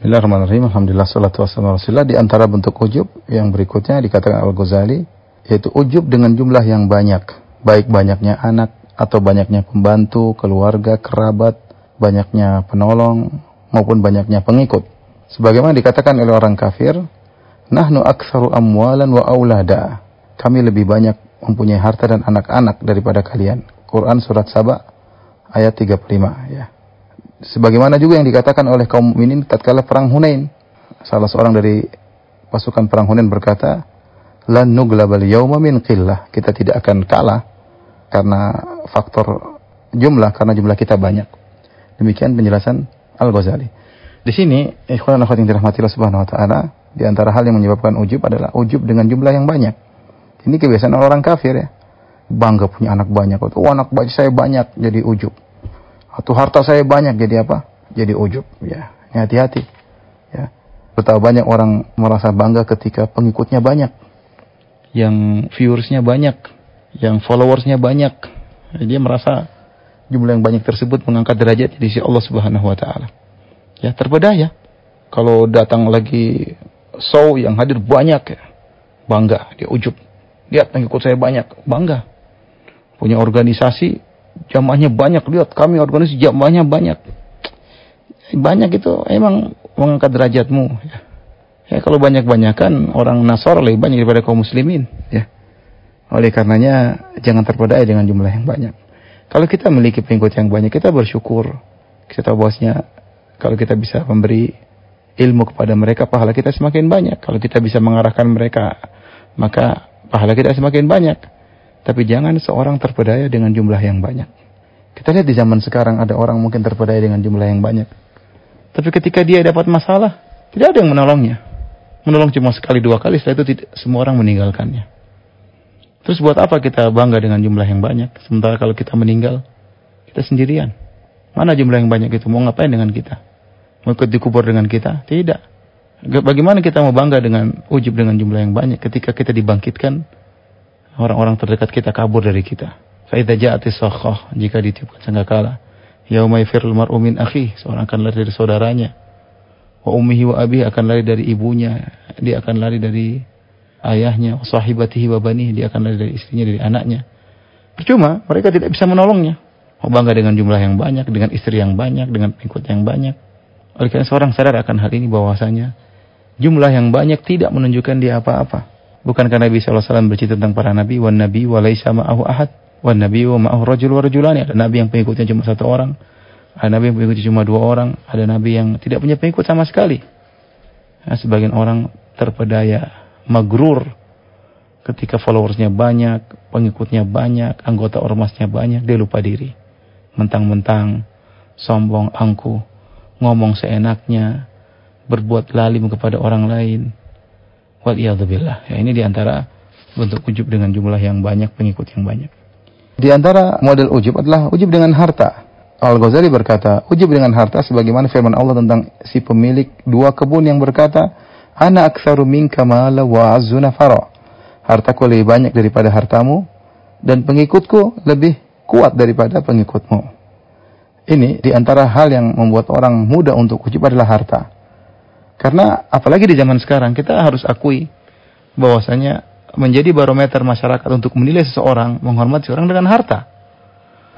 Bismillahirrahmanirrahim. Alhamdulillah salatu wassalamu Rasulullah. Di antara bentuk ujub yang berikutnya dikatakan Al-Ghazali yaitu ujub dengan jumlah yang banyak, baik banyaknya anak atau banyaknya pembantu, keluarga, kerabat, banyaknya penolong maupun banyaknya pengikut. Sebagaimana dikatakan oleh orang kafir, nahnu aktsaru amwalan wa aulada. Kami lebih banyak mempunyai harta dan anak-anak daripada kalian. Quran surat Saba ayat 35 ya sebagaimana juga yang dikatakan oleh kaum mukminin tatkala perang Hunain. Salah seorang dari pasukan perang Hunain berkata, "Lan nuglabal yauma min qillah." Kita tidak akan kalah karena faktor jumlah karena jumlah kita banyak. Demikian penjelasan Al-Ghazali. Di sini, ikhwan akhwat yang dirahmati Allah Subhanahu wa taala, di antara hal yang menyebabkan ujub adalah ujub dengan jumlah yang banyak. Ini kebiasaan orang kafir ya. Bangga punya anak banyak. Oh, anak saya banyak jadi ujub atau harta saya banyak jadi apa? Jadi ujub. Ya, hati-hati. Ya. Betapa banyak orang merasa bangga ketika pengikutnya banyak. Yang viewersnya banyak. Yang followersnya banyak. Dia merasa jumlah yang banyak tersebut mengangkat derajat di sisi Allah Subhanahu wa taala. Ya, terpedaya. Kalau datang lagi show yang hadir banyak ya, bangga, dia ujub. Lihat pengikut saya banyak, bangga. Punya organisasi jamaahnya banyak. Lihat kami organisasi jamaahnya banyak. Banyak itu emang mengangkat derajatmu. Ya, ya kalau banyak banyakan orang Nasor lebih banyak daripada kaum muslimin ya. Oleh karenanya jangan terpedaya dengan jumlah yang banyak. Kalau kita memiliki pengikut yang banyak kita bersyukur. Kita tahu bahwasanya kalau kita bisa memberi ilmu kepada mereka pahala kita semakin banyak. Kalau kita bisa mengarahkan mereka maka pahala kita semakin banyak tapi jangan seorang terpedaya dengan jumlah yang banyak. Kita lihat di zaman sekarang ada orang mungkin terpedaya dengan jumlah yang banyak. Tapi ketika dia dapat masalah, tidak ada yang menolongnya. Menolong cuma sekali dua kali, setelah itu tidak, semua orang meninggalkannya. Terus buat apa kita bangga dengan jumlah yang banyak? Sementara kalau kita meninggal, kita sendirian. Mana jumlah yang banyak itu? Mau ngapain dengan kita? Mau ikut dikubur dengan kita? Tidak. Bagaimana kita mau bangga dengan ujub dengan jumlah yang banyak ketika kita dibangkitkan orang-orang terdekat kita kabur dari kita. Faidah ja'ati sakhah jika ditiupkan sangkakala. Yauma yafirul mar'u min akhi, seorang akan lari dari saudaranya. Wa ummihi wa abihi akan lari dari ibunya, dia akan lari dari ayahnya, sahibatihi wa banihi, dia akan lari dari istrinya, dari anaknya. Percuma, mereka tidak bisa menolongnya. Mau bangga dengan jumlah yang banyak, dengan istri yang banyak, dengan pengikut yang banyak. Oleh karena seorang sadar akan hal ini bahwasanya jumlah yang banyak tidak menunjukkan dia apa-apa. Bukankah Nabi SAW bercerita tentang para nabi? Wan nabi wa laisa ma'ahu ahad. Wan nabi wa ma'ahu rajul wa rajulani. Ada nabi yang pengikutnya cuma satu orang. Ada nabi yang pengikutnya cuma dua orang. Ada nabi yang tidak punya pengikut sama sekali. Nah, sebagian orang terpedaya, magrur. Ketika followersnya banyak, pengikutnya banyak, anggota ormasnya banyak, dia lupa diri. Mentang-mentang, sombong, angkuh, ngomong seenaknya, berbuat lalim kepada orang lain Wal billah. Ya, ini di antara bentuk ujub dengan jumlah yang banyak, pengikut yang banyak. Di antara model ujub adalah ujub dengan harta. Al-Ghazali berkata, ujub dengan harta sebagaimana firman Allah tentang si pemilik dua kebun yang berkata, Ana aktsaru minka mala wa azzu nafara. Hartaku lebih banyak daripada hartamu dan pengikutku lebih kuat daripada pengikutmu. Ini di antara hal yang membuat orang mudah untuk ujub adalah harta. Karena apalagi di zaman sekarang kita harus akui bahwasanya menjadi barometer masyarakat untuk menilai seseorang, menghormati seorang dengan harta.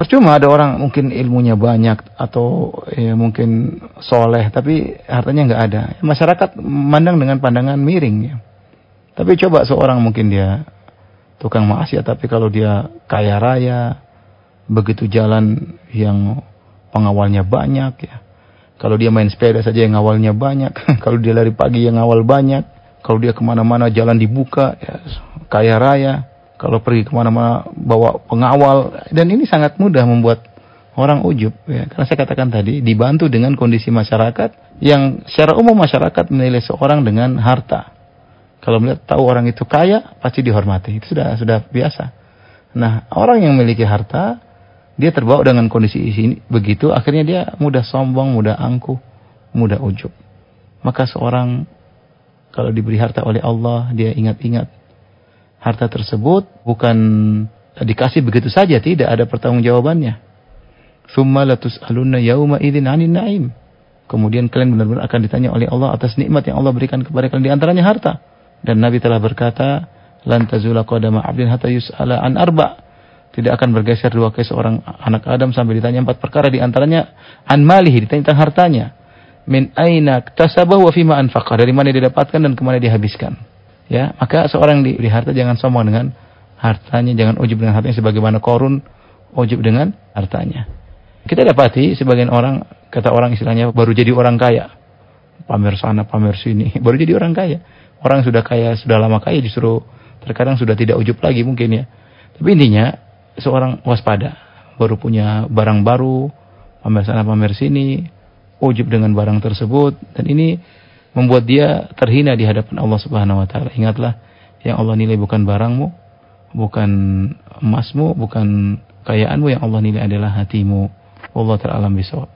Percuma ada orang mungkin ilmunya banyak atau ya, mungkin soleh tapi hartanya nggak ada. Masyarakat memandang dengan pandangan miring ya. Tapi coba seorang mungkin dia tukang maksiat tapi kalau dia kaya raya, begitu jalan yang pengawalnya banyak ya, kalau dia main sepeda saja yang awalnya banyak. Kalau dia lari pagi yang awal banyak. Kalau dia ke mana-mana jalan dibuka, ya, kaya raya. Kalau pergi ke mana-mana bawa pengawal. Dan ini sangat mudah membuat orang ujub. Ya. Karena saya katakan tadi, dibantu dengan kondisi masyarakat yang secara umum masyarakat menilai seorang dengan harta. Kalau melihat tahu orang itu kaya, pasti dihormati. Itu sudah sudah biasa. Nah, orang yang memiliki harta, dia terbawa dengan kondisi ini begitu, akhirnya dia mudah sombong, mudah angkuh, mudah ujub. Maka seorang kalau diberi harta oleh Allah, dia ingat-ingat harta tersebut bukan dikasih begitu saja, tidak ada pertanggungjawabannya. Summa latus alunna yauma idzin 'anin na'im. Kemudian kalian benar-benar akan ditanya oleh Allah atas nikmat yang Allah berikan kepada kalian. Di antaranya harta. Dan Nabi telah berkata, Lan abdin hatta yus'ala an arba' tidak akan bergeser dua kaki seorang anak Adam sampai ditanya empat perkara. Di antaranya an malihi ditanya tentang hartanya. Min aina tasabah wa fima anfaqah dari mana dia dapatkan dan ke mana dia habiskan. Ya maka seorang di, di harta jangan sombong dengan hartanya. Jangan ujub dengan hartanya sebagaimana korun ujub dengan hartanya. Kita dapati sebagian orang kata orang istilahnya baru jadi orang kaya. Pamer sana pamer sini. Baru jadi orang kaya. Orang sudah kaya sudah lama kaya justru terkadang sudah tidak ujub lagi mungkin ya. Tapi intinya seorang waspada baru punya barang baru pamer sana pamer sini ujub dengan barang tersebut dan ini membuat dia terhina di hadapan Allah Subhanahu wa taala. Ingatlah yang Allah nilai bukan barangmu, bukan emasmu, bukan kayaanmu yang Allah nilai adalah hatimu. Allah taala bisawab.